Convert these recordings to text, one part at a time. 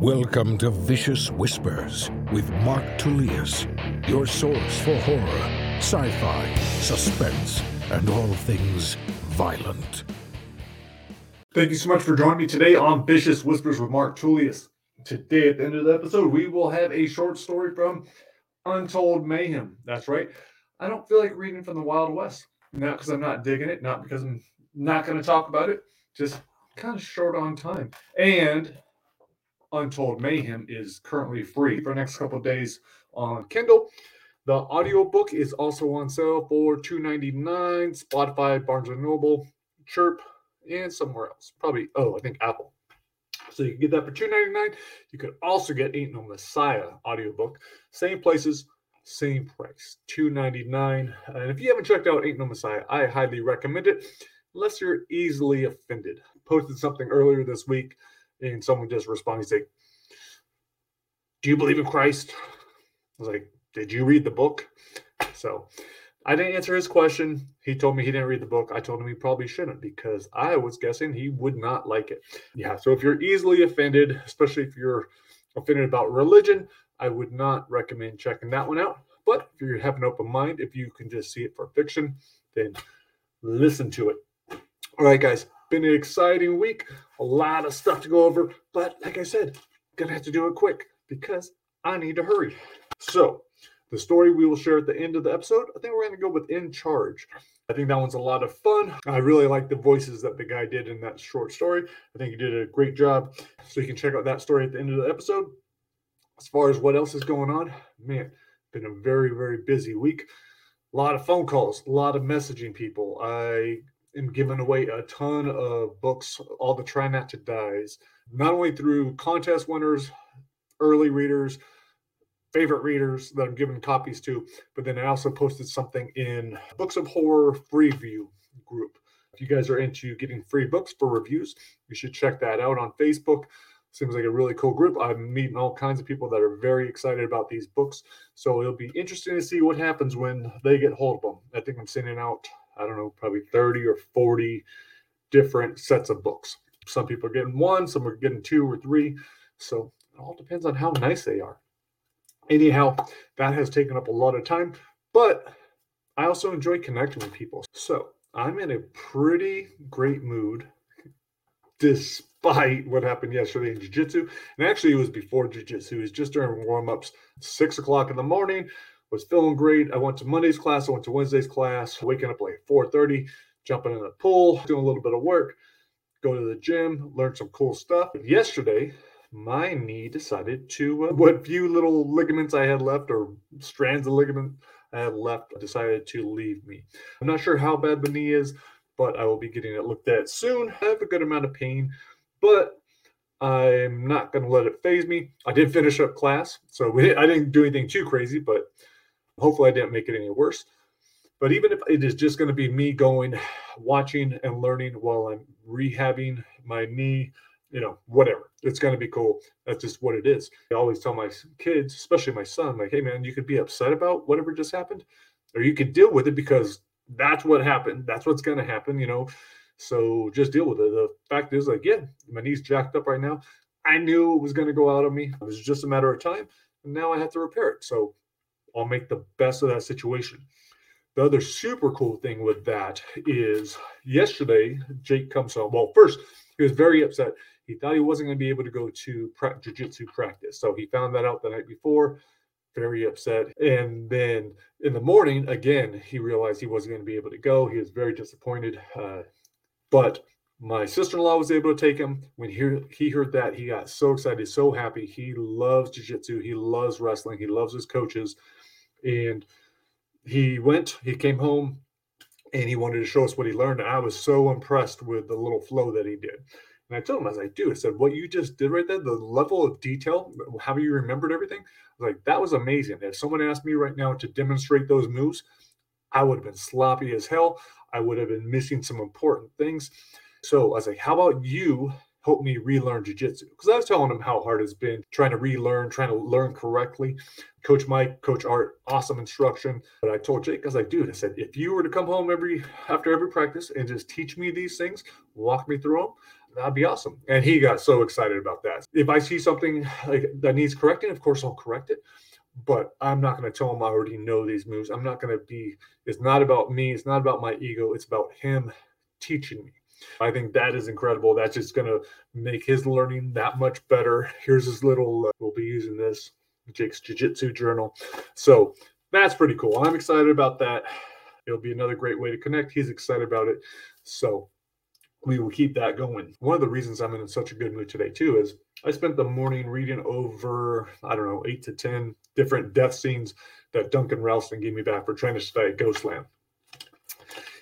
Welcome to Vicious Whispers with Mark Tullius, your source for horror, sci fi, suspense, and all things violent. Thank you so much for joining me today on Vicious Whispers with Mark Tullius. Today, at the end of the episode, we will have a short story from Untold Mayhem. That's right. I don't feel like reading from the Wild West. Not because I'm not digging it, not because I'm not going to talk about it, just kind of short on time. And Untold Mayhem is currently free for the next couple days on Kindle. The audiobook is also on sale for $2.99, Spotify, Barnes & Noble, Chirp, and somewhere else. Probably, oh, I think Apple. So you can get that for $2.99. You could also get Ain't No Messiah audiobook. Same places, same price. $2.99. And if you haven't checked out Ain't No Messiah, I highly recommend it, unless you're easily offended. Posted something earlier this week and someone just responded, say, Do you believe in Christ? I was like, Did you read the book? So I didn't answer his question. He told me he didn't read the book. I told him he probably shouldn't because I was guessing he would not like it. Yeah, so if you're easily offended, especially if you're offended about religion, I would not recommend checking that one out. But if you have an open mind, if you can just see it for fiction, then listen to it. All right, guys, been an exciting week, a lot of stuff to go over, but like I said, gonna have to do it quick because I need to hurry. So, the story we will share at the end of the episode, I think we're gonna go with In Charge. I think that one's a lot of fun. I really like the voices that the guy did in that short story. I think he did a great job. So you can check out that story at the end of the episode. As far as what else is going on, man, been a very, very busy week. A lot of phone calls, a lot of messaging people. I am giving away a ton of books, all the Try Not to Dies, not only through contest winners, early readers, favorite readers that I'm giving copies to, but then I also posted something in Books of Horror Free View group. If you guys are into getting free books for reviews, you should check that out on Facebook. Seems like a really cool group. I'm meeting all kinds of people that are very excited about these books. So it'll be interesting to see what happens when they get hold of them. I think I'm sending out I don't know, probably 30 or 40 different sets of books. Some people are getting one, some are getting two or three. So it all depends on how nice they are. Anyhow, that has taken up a lot of time, but I also enjoy connecting with people. So I'm in a pretty great mood despite what happened yesterday in jiu-jitsu and actually it was before jiu-jitsu it was just during warm-ups six o'clock in the morning was feeling great. I went to Monday's class, I went to Wednesday's class, waking up like 4:30, jumping in the pool, doing a little bit of work, go to the gym, learn some cool stuff. Yesterday, my knee decided to uh, what few little ligaments I had left or strands of ligament I had left decided to leave me. I'm not sure how bad the knee is, but I will be getting it looked at soon. I have a good amount of pain, but I'm not going to let it phase me. I did finish up class, so I didn't do anything too crazy, but Hopefully, I didn't make it any worse. But even if it is just going to be me going, watching and learning while I'm rehabbing my knee, you know, whatever, it's going to be cool. That's just what it is. I always tell my kids, especially my son, like, hey, man, you could be upset about whatever just happened, or you could deal with it because that's what happened. That's what's going to happen, you know. So just deal with it. The fact is, like, yeah, my knee's jacked up right now. I knew it was going to go out on me. It was just a matter of time. And now I have to repair it. So I'll make the best of that situation. The other super cool thing with that is yesterday, Jake comes home. Well, first, he was very upset. He thought he wasn't going to be able to go to pra- jiu-jitsu practice. So he found that out the night before, very upset. And then in the morning, again, he realized he wasn't going to be able to go. He was very disappointed. Uh, but my sister-in-law was able to take him. When he, he heard that, he got so excited, so happy. He loves jiu-jitsu. He loves wrestling. He loves his coaches. And he went, he came home, and he wanted to show us what he learned. And I was so impressed with the little flow that he did. And I told him, as I do I said, what you just did right there, the level of detail, how you remembered everything, I was like, that was amazing. If someone asked me right now to demonstrate those moves, I would have been sloppy as hell. I would have been missing some important things. So I was like, how about you help me relearn jujitsu. Because I was telling him how hard it's been trying to relearn, trying to learn correctly. Coach Mike, Coach Art, awesome instruction. But I told Jake, I was like, dude, I said, if you were to come home every after every practice and just teach me these things, walk me through them, that'd be awesome. And he got so excited about that. If I see something like that needs correcting, of course I'll correct it. But I'm not going to tell him I already know these moves. I'm not going to be. It's not about me. It's not about my ego. It's about him teaching me. I think that is incredible. That's just going to make his learning that much better. Here's his little. Uh, we'll be using this Jake's Jiu Jitsu journal. So that's pretty cool. I'm excited about that. It'll be another great way to connect. He's excited about it. So we will keep that going. One of the reasons I'm in such a good mood today, too, is I spent the morning reading over, I don't know, eight to 10 different death scenes that Duncan Ralston gave me back for Try Not to Die Ghostland.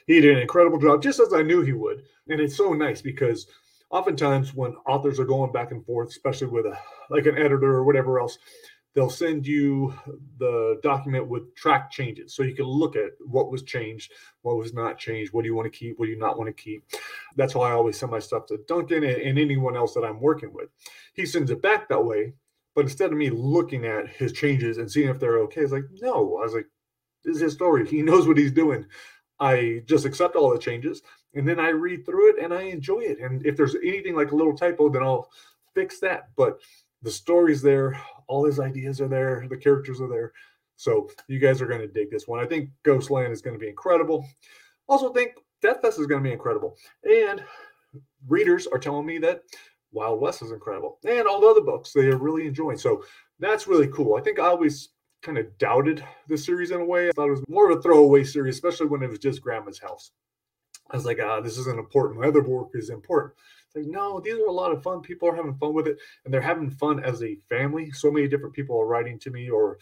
He did an incredible job, just as I knew he would. And it's so nice because oftentimes when authors are going back and forth, especially with a like an editor or whatever else, they'll send you the document with track changes. So you can look at what was changed what was not changed what do you want to keep what do you not want to keep. That's why i always send my stuff to duncan and, and anyone else that i'm working with. He sends it back that way but instead of me looking at his changes and seeing if they're okay it's like no. I was like this is his story. He knows what he's doing i just accept all the changes and then i read through it and i enjoy it and if there's anything like a little typo then i'll fix that but the story's there all his ideas are there the characters are there so you guys are going to dig this one. I think ghostland is going to be incredible. Also think death fest is going to be incredible and readers are telling me that wild west is incredible and all the other books they are really enjoying so that's really cool. I think i always kind of doubted the series in a way i thought it was more of a throwaway series especially when it was just grandma's house i was like ah this isn't important my other work is important It's like, no, these are a lot of fun. People are having fun with it, and they're having fun as a family. So many different people are writing to me or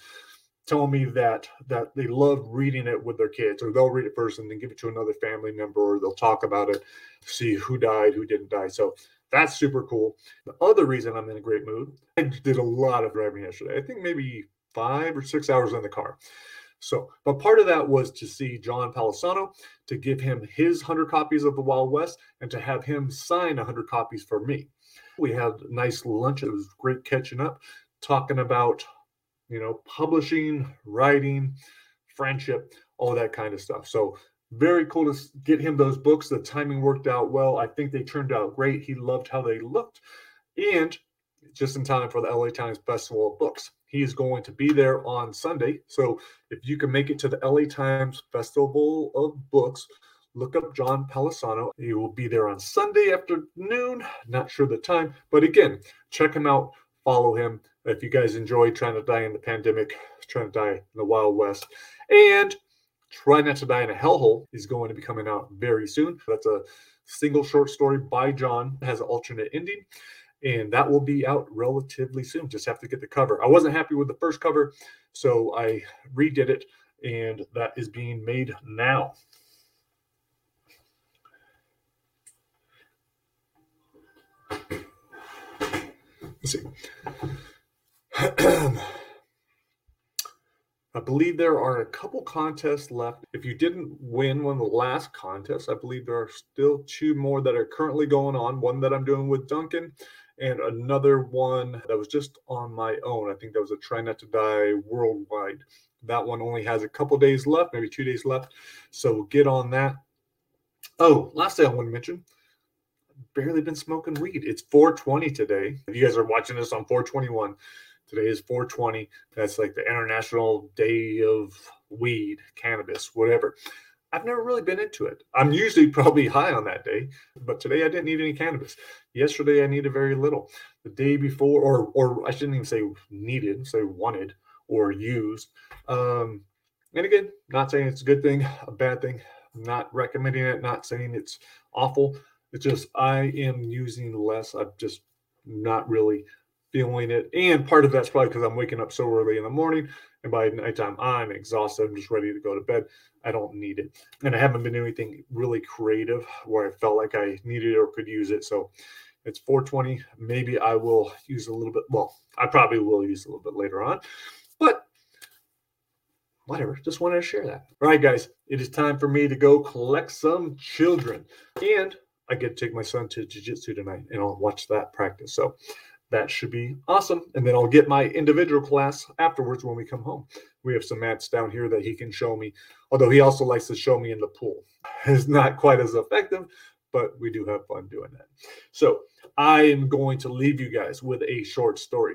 telling me that that they love reading it with their kids, or they'll read it first and then give it to another family member, or they'll talk about it, see who died, who didn't die. So that's super cool. The other reason I'm in a great mood, I did a lot of driving yesterday. I think maybe five or six hours in the car. So, but part of that was to see John Palisano, to give him his 100 copies of The Wild West, and to have him sign 100 copies for me. We had a nice lunch. It was great catching up, talking about, you know, publishing, writing, friendship, all that kind of stuff. So, very cool to get him those books. The timing worked out well. I think they turned out great. He loved how they looked. And just in time for the LA Times Festival of Books. He is going to be there on Sunday. So if you can make it to the LA Times Festival of Books, look up John Palisano. He will be there on Sunday afternoon. Not sure the time, but again, check him out, follow him. If you guys enjoy Try Not to Die in the pandemic, Try Not to Die in the Wild West, and Try Not to Die in a Hellhole is going to be coming out very soon. That's a single short story by John, it has an alternate ending and that will be out relatively soon. Just have to get the cover. I wasn't happy with the first cover, so I redid it, and that is being made now. Let's see. I believe there are a couple contests left. If you didn't win one of the last contests, I believe there are still two more that are currently going on. One that I'm doing with Duncan, and another one that was just on my own. I think that was a Try Not to Die worldwide. That one only has a couple days left, maybe two days left. So we'll get on that. Oh, last thing I want to mention barely been smoking weed. It's 420 today. If you guys are watching this on 421, today is 420. That's like the International Day of Weed, Cannabis, whatever. I've never really been into it. I'm usually probably high on that day, but today I didn't need any cannabis. Yesterday I needed very little. The day before, or or I shouldn't even say needed, say wanted or used. Um, and again, not saying it's a good thing, a bad thing. not recommending it. Not saying it's awful. It's just I am using less. I'm just not really feeling it. And part of that's probably because I'm waking up so early in the morning. And by nighttime, I'm exhausted. I'm just ready to go to bed. I don't need it. And I haven't been doing anything really creative where I felt like I needed or could use it. So it's 420. Maybe I will use a little bit. Well, I probably will use a little bit later on. But whatever. Just wanted to share that. All right, guys. It is time for me to go collect some children. And I get to take my son to jiu jitsu tonight and I'll watch that practice. So that should be awesome. And then I'll get my individual class afterwards when we come home. We have some mats down here that he can show me, although he also likes to show me in the pool. It's not quite as effective, but we do have fun doing that. So I am going to leave you guys with a short story.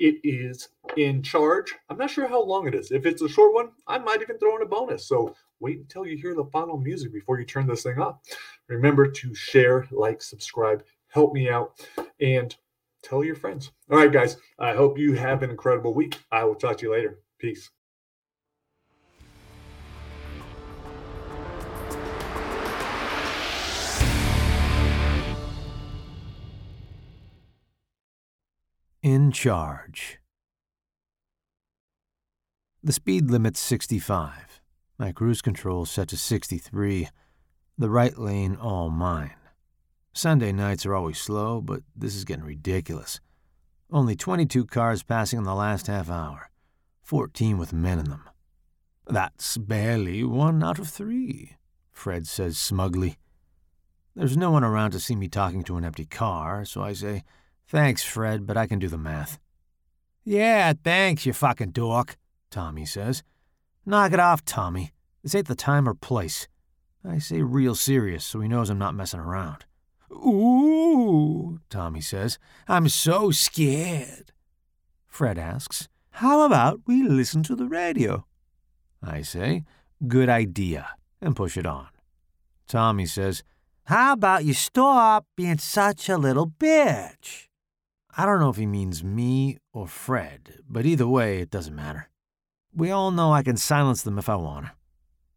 It is in charge. I'm not sure how long it is. If it's a short one, I might even throw in a bonus. So wait until you hear the final music before you turn this thing off. Remember to share, like, subscribe, help me out, and tell your friends. All right, guys. I hope you have an incredible week. I will talk to you later. Peace. In charge. The speed limit's 65. My cruise control set to 63. The right lane all mine. Sunday nights are always slow, but this is getting ridiculous. Only 22 cars passing in the last half hour, 14 with men in them. That's barely one out of three, Fred says smugly. There's no one around to see me talking to an empty car, so I say, Thanks, Fred, but I can do the math. Yeah, thanks, you fucking dork, Tommy says. Knock it off, Tommy. This ain't the time or place. I say real serious so he knows I'm not messing around. Ooh, Tommy says. I'm so scared. Fred asks, How about we listen to the radio? I say, Good idea, and push it on. Tommy says, How about you stop being such a little bitch? I don't know if he means me or Fred, but either way, it doesn't matter. We all know I can silence them if I want.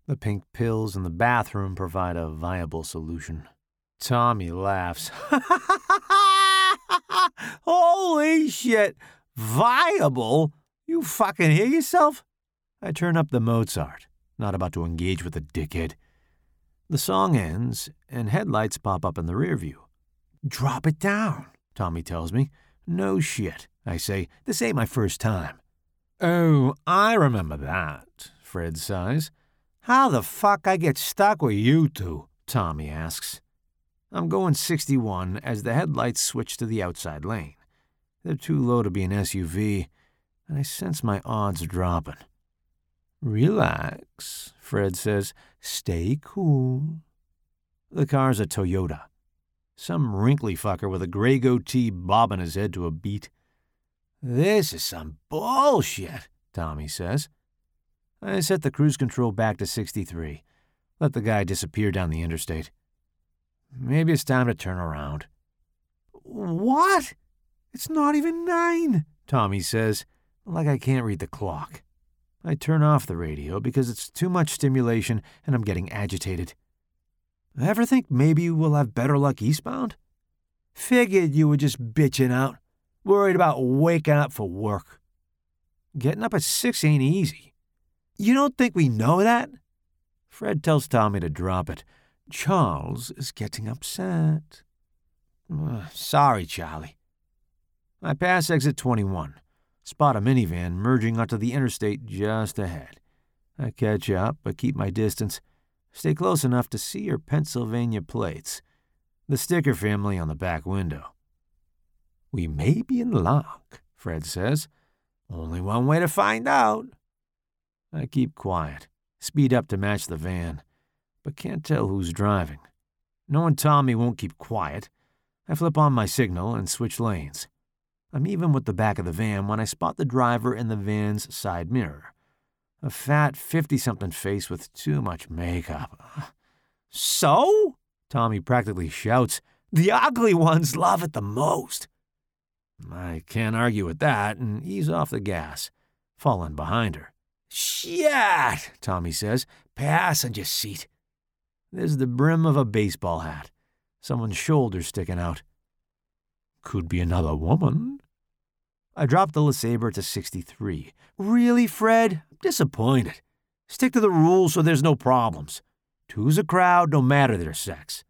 The pink pills in the bathroom provide a viable solution. Tommy laughs. Holy shit! Viable? You fucking hear yourself? I turn up the Mozart, not about to engage with a dickhead. The song ends, and headlights pop up in the rear view. Drop it down, Tommy tells me. No shit, I say. This ain't my first time. Oh, I remember that, Fred sighs. How the fuck I get stuck with you two? Tommy asks. I'm going 61 as the headlights switch to the outside lane. They're too low to be an SUV, and I sense my odds dropping. Relax, Fred says. Stay cool. The car's a Toyota. Some wrinkly fucker with a gray goatee bobbing his head to a beat. This is some bullshit, Tommy says. I set the cruise control back to 63. Let the guy disappear down the interstate. Maybe it's time to turn around. What? It's not even nine, Tommy says, like I can't read the clock. I turn off the radio because it's too much stimulation and I'm getting agitated. Ever think maybe we'll have better luck eastbound? Figured you were just bitching out, worried about waking up for work. Getting up at six ain't easy. You don't think we know that? Fred tells Tommy to drop it. Charles is getting upset. Uh, sorry, Charlie. I pass exit 21, spot a minivan merging onto the interstate just ahead. I catch up, but keep my distance. Stay close enough to see her Pennsylvania plates, the sticker family on the back window. We may be in luck, Fred says. Only one way to find out. I keep quiet, speed up to match the van, but can't tell who's driving. Knowing Tommy won't keep quiet, I flip on my signal and switch lanes. I'm even with the back of the van when I spot the driver in the van's side mirror. A fat 50 something face with too much makeup. So? Tommy practically shouts. The ugly ones love it the most. I can't argue with that and ease off the gas, falling behind her. Shit, Tommy says. Passenger seat. There's the brim of a baseball hat, someone's shoulder sticking out. Could be another woman. I dropped the LeSabre to 63. Really, Fred? I'm disappointed. Stick to the rules so there's no problems. Two's a crowd, no matter their sex.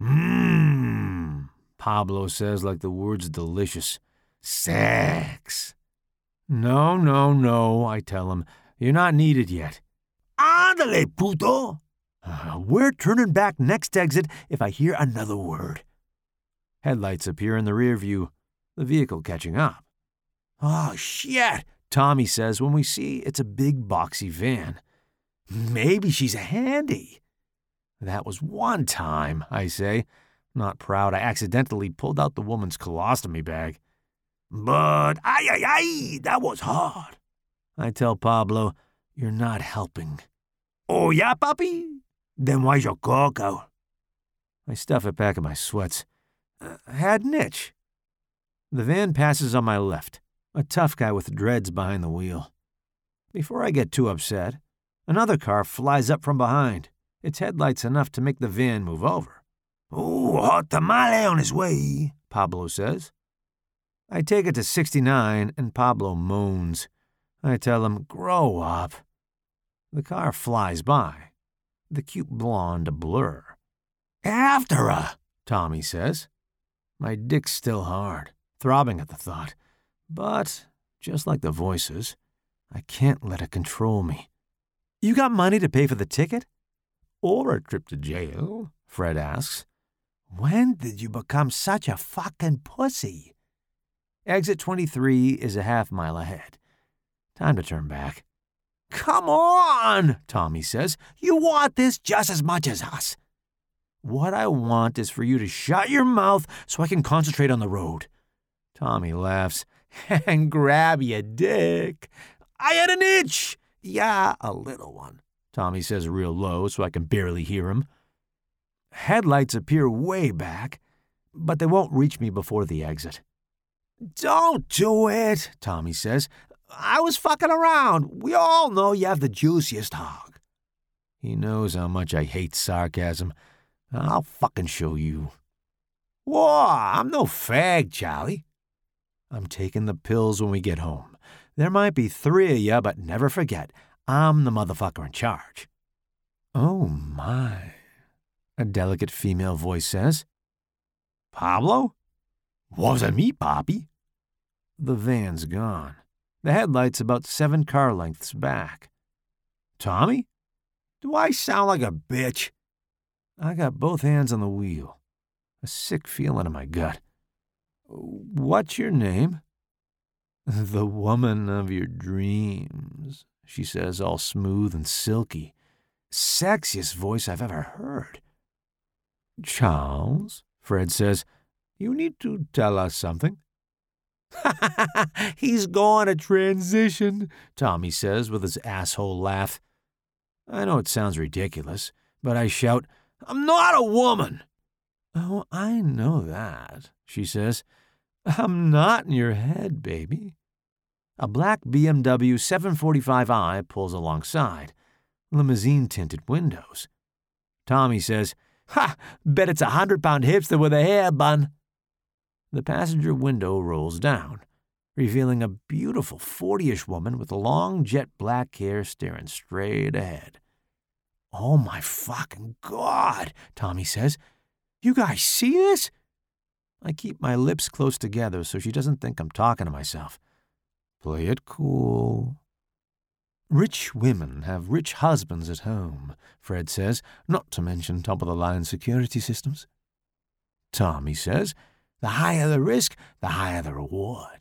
Mmm, Pablo says like the word's delicious. Sex. No, no, no, I tell him. You're not needed yet. Ándale, puto! Uh, we're turning back next exit if I hear another word. Headlights appear in the rear view, the vehicle catching up. Oh, shit, Tommy says when we see it's a big boxy van. Maybe she's a handy. That was one time, I say. Not proud, I accidentally pulled out the woman's colostomy bag. But, ay, ay, ay, that was hard. I tell Pablo, You're not helping. Oh, yeah, puppy? Then why's your cock out? I stuff it back in my sweats. Uh, had an itch. The van passes on my left, a tough guy with dreads behind the wheel. Before I get too upset, another car flies up from behind, its headlights enough to make the van move over. Oh, hot tamale on his way, Pablo says. I take it to 69 and Pablo moans. I tell him, grow up. The car flies by, the cute blonde a blur. After her, Tommy says. My dick's still hard, throbbing at the thought. But, just like the voices, I can't let it control me. You got money to pay for the ticket? Or a trip to jail? Fred asks. When did you become such a fucking pussy? Exit 23 is a half mile ahead. Time to turn back. Come on, Tommy says. You want this just as much as us. What I want is for you to shut your mouth so I can concentrate on the road. Tommy laughs. and grab your dick. I had an itch. Yeah, a little one. Tommy says real low so I can barely hear him. Headlights appear way back, but they won't reach me before the exit. Don't do it, Tommy says. I was fucking around. We all know you have the juiciest hog. He knows how much I hate sarcasm. I'll fucking show you. Whoa, I'm no fag, Charlie. I'm taking the pills when we get home. There might be three of you, but never forget, I'm the motherfucker in charge. Oh my, a delicate female voice says. Pablo? Wasn't me, Papi. The van's gone. The headlight's about seven car lengths back. Tommy? Do I sound like a bitch? I got both hands on the wheel. A sick feeling in my gut. What's your name? The woman of your dreams, she says, all smooth and silky. Sexiest voice I've ever heard. Charles, Fred says, you need to tell us something. He's going to transition, Tommy says with his asshole laugh. I know it sounds ridiculous, but I shout, I'm not a woman. Oh, I know that, she says. I'm not in your head, baby. A black BMW 745i pulls alongside, limousine tinted windows. Tommy says, Ha! Bet it's a hundred pound hipster with a hair bun. The passenger window rolls down, revealing a beautiful 40 ish woman with long jet black hair staring straight ahead. Oh my fucking God, Tommy says. You guys see this? I keep my lips close together so she doesn't think I'm talking to myself. Play it cool. Rich women have rich husbands at home, Fred says, not to mention top of the line security systems. Tommy says, the higher the risk, the higher the reward.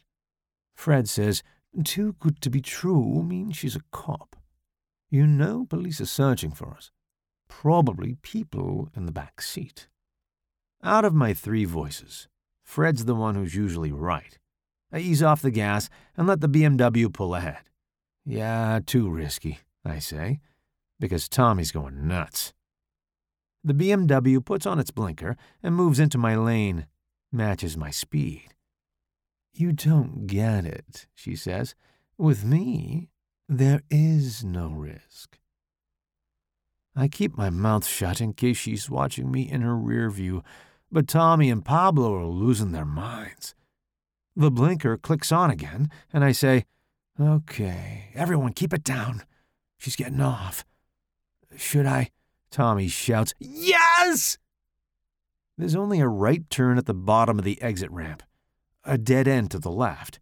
Fred says, too good to be true means she's a cop. You know police are searching for us. Probably people in the back seat. Out of my three voices, Fred's the one who's usually right. I ease off the gas and let the BMW pull ahead. Yeah, too risky, I say, because Tommy's going nuts. The BMW puts on its blinker and moves into my lane, matches my speed. You don't get it, she says. With me, there is no risk. I keep my mouth shut in case she's watching me in her rear view, but Tommy and Pablo are losing their minds. The blinker clicks on again, and I say, Okay, everyone keep it down. She's getting off. Should I? Tommy shouts, Yes! There's only a right turn at the bottom of the exit ramp, a dead end to the left.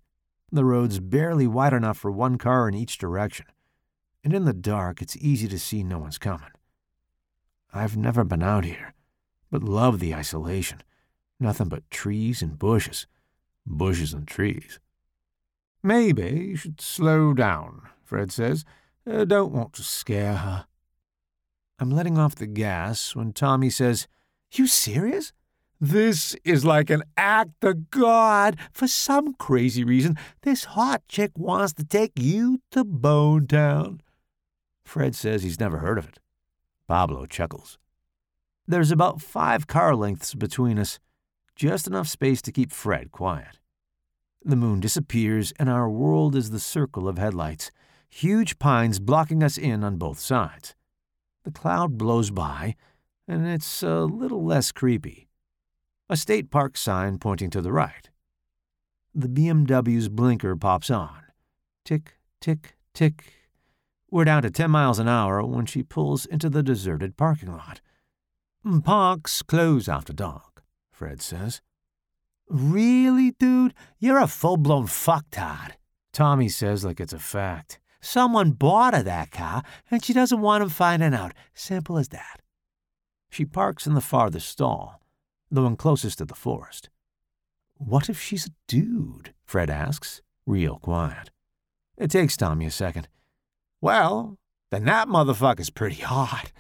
The road's barely wide enough for one car in each direction, and in the dark it's easy to see no one's coming. I've never been out here, but love the isolation. Nothing but trees and bushes, bushes and trees. Maybe you should slow down, Fred says. I don't want to scare her. I'm letting off the gas when Tommy says, You serious? This is like an act of God. For some crazy reason, this hot chick wants to take you to Bone Town. Fred says he's never heard of it. Pablo chuckles. There's about five car lengths between us, just enough space to keep Fred quiet. The moon disappears, and our world is the circle of headlights, huge pines blocking us in on both sides. The cloud blows by, and it's a little less creepy. A state park sign pointing to the right. The BMW's blinker pops on. Tick, tick, tick. We're down to 10 miles an hour when she pulls into the deserted parking lot. Mm, parks close after dark, Fred says. Really, dude? You're a full blown fucktard, Tommy says like it's a fact. Someone bought her that car, and she doesn't want him finding out. Simple as that. She parks in the farthest stall, the one closest to the forest. What if she's a dude? Fred asks, real quiet. It takes Tommy a second. Well, then that motherfucker's pretty hot.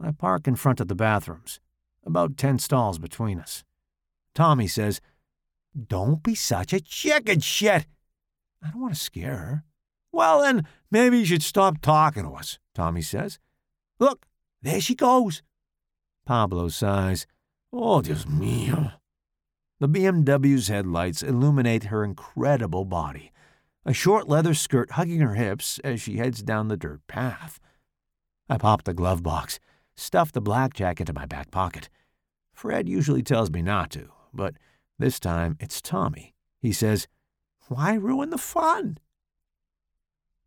I park in front of the bathrooms, about ten stalls between us. Tommy says, Don't be such a chicken shit. I don't want to scare her. Well, then, maybe you should stop talking to us, Tommy says. Look, there she goes. Pablo sighs. Oh, Dios mío. The BMW's headlights illuminate her incredible body, a short leather skirt hugging her hips as she heads down the dirt path. I pop the glove box, stuff the blackjack into my back pocket. Fred usually tells me not to, but this time it's Tommy. He says, Why ruin the fun?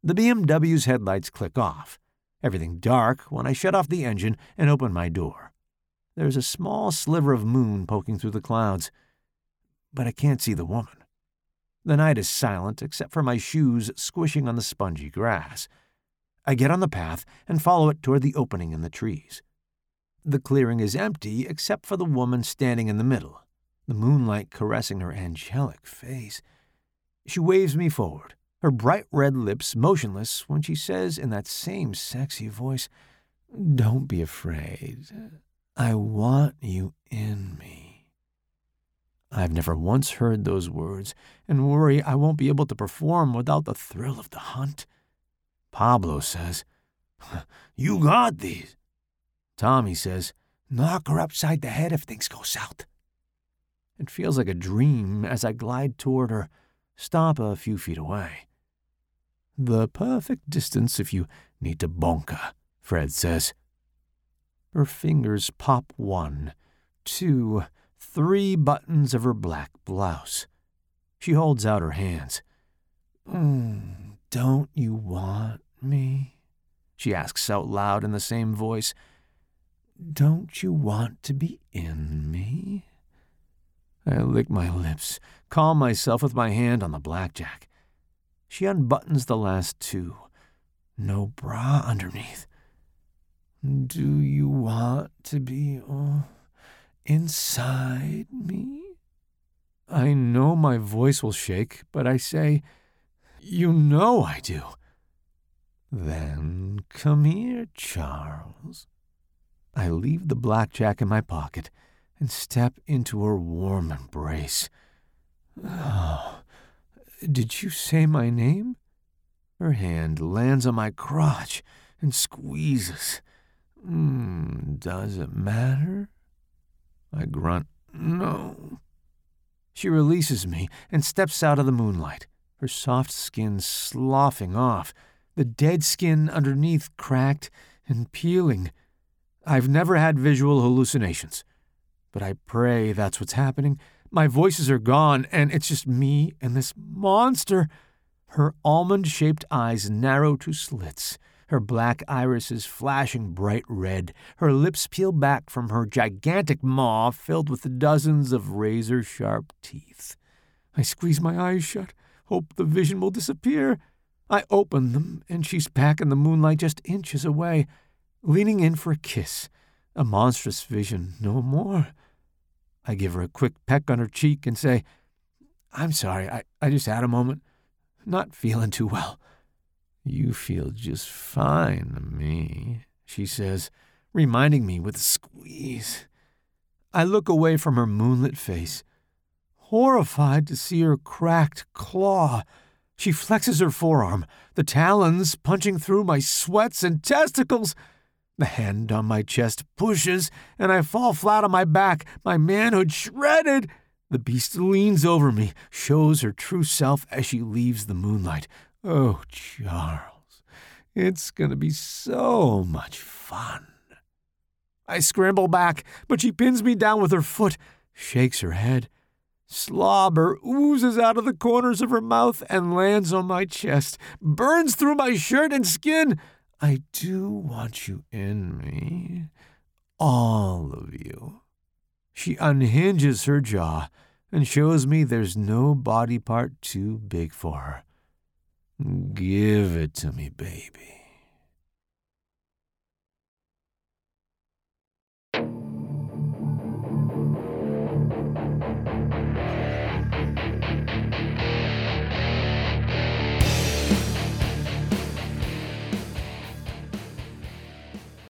The BMW's headlights click off, everything dark when I shut off the engine and open my door. There's a small sliver of moon poking through the clouds, but I can't see the woman. The night is silent except for my shoes squishing on the spongy grass. I get on the path and follow it toward the opening in the trees. The clearing is empty except for the woman standing in the middle, the moonlight caressing her angelic face. She waves me forward, her bright red lips motionless when she says in that same sexy voice, Don't be afraid. I want you in me. I've never once heard those words and worry I won't be able to perform without the thrill of the hunt. Pablo says, You got these. Tommy says, Knock her upside the head if things go south. It feels like a dream as I glide toward her, stop a few feet away. The perfect distance if you need to bonka, Fred says. Her fingers pop one, two, three buttons of her black blouse. She holds out her hands. Mm, don't you want me? She asks out loud in the same voice. Don't you want to be in me? I lick my lips, calm myself with my hand on the blackjack. She unbuttons the last two. No bra underneath. Do you want to be oh, inside me? I know my voice will shake, but I say, You know I do. Then come here, Charles. I leave the blackjack in my pocket and step into her warm embrace. Oh, did you say my name? Her hand lands on my crotch and squeezes. Mm, does it matter? I grunt, No. She releases me and steps out of the moonlight, her soft skin sloughing off, the dead skin underneath cracked and peeling. I've never had visual hallucinations, but I pray that's what's happening my voices are gone, and it's just me and this monster. Her almond shaped eyes narrow to slits, her black irises flashing bright red, her lips peel back from her gigantic maw filled with dozens of razor sharp teeth. I squeeze my eyes shut, hope the vision will disappear. I open them, and she's back in the moonlight just inches away, leaning in for a kiss. A monstrous vision, no more. I give her a quick peck on her cheek and say, I'm sorry, I, I just had a moment. Not feeling too well. You feel just fine to me, she says, reminding me with a squeeze. I look away from her moonlit face, horrified to see her cracked claw. She flexes her forearm, the talons punching through my sweats and testicles. The hand on my chest pushes, and I fall flat on my back, my manhood shredded. The beast leans over me, shows her true self as she leaves the moonlight. Oh, Charles, it's going to be so much fun. I scramble back, but she pins me down with her foot, shakes her head. Slobber oozes out of the corners of her mouth and lands on my chest, burns through my shirt and skin. I do want you in me. All of you. She unhinges her jaw and shows me there's no body part too big for her. Give it to me, baby.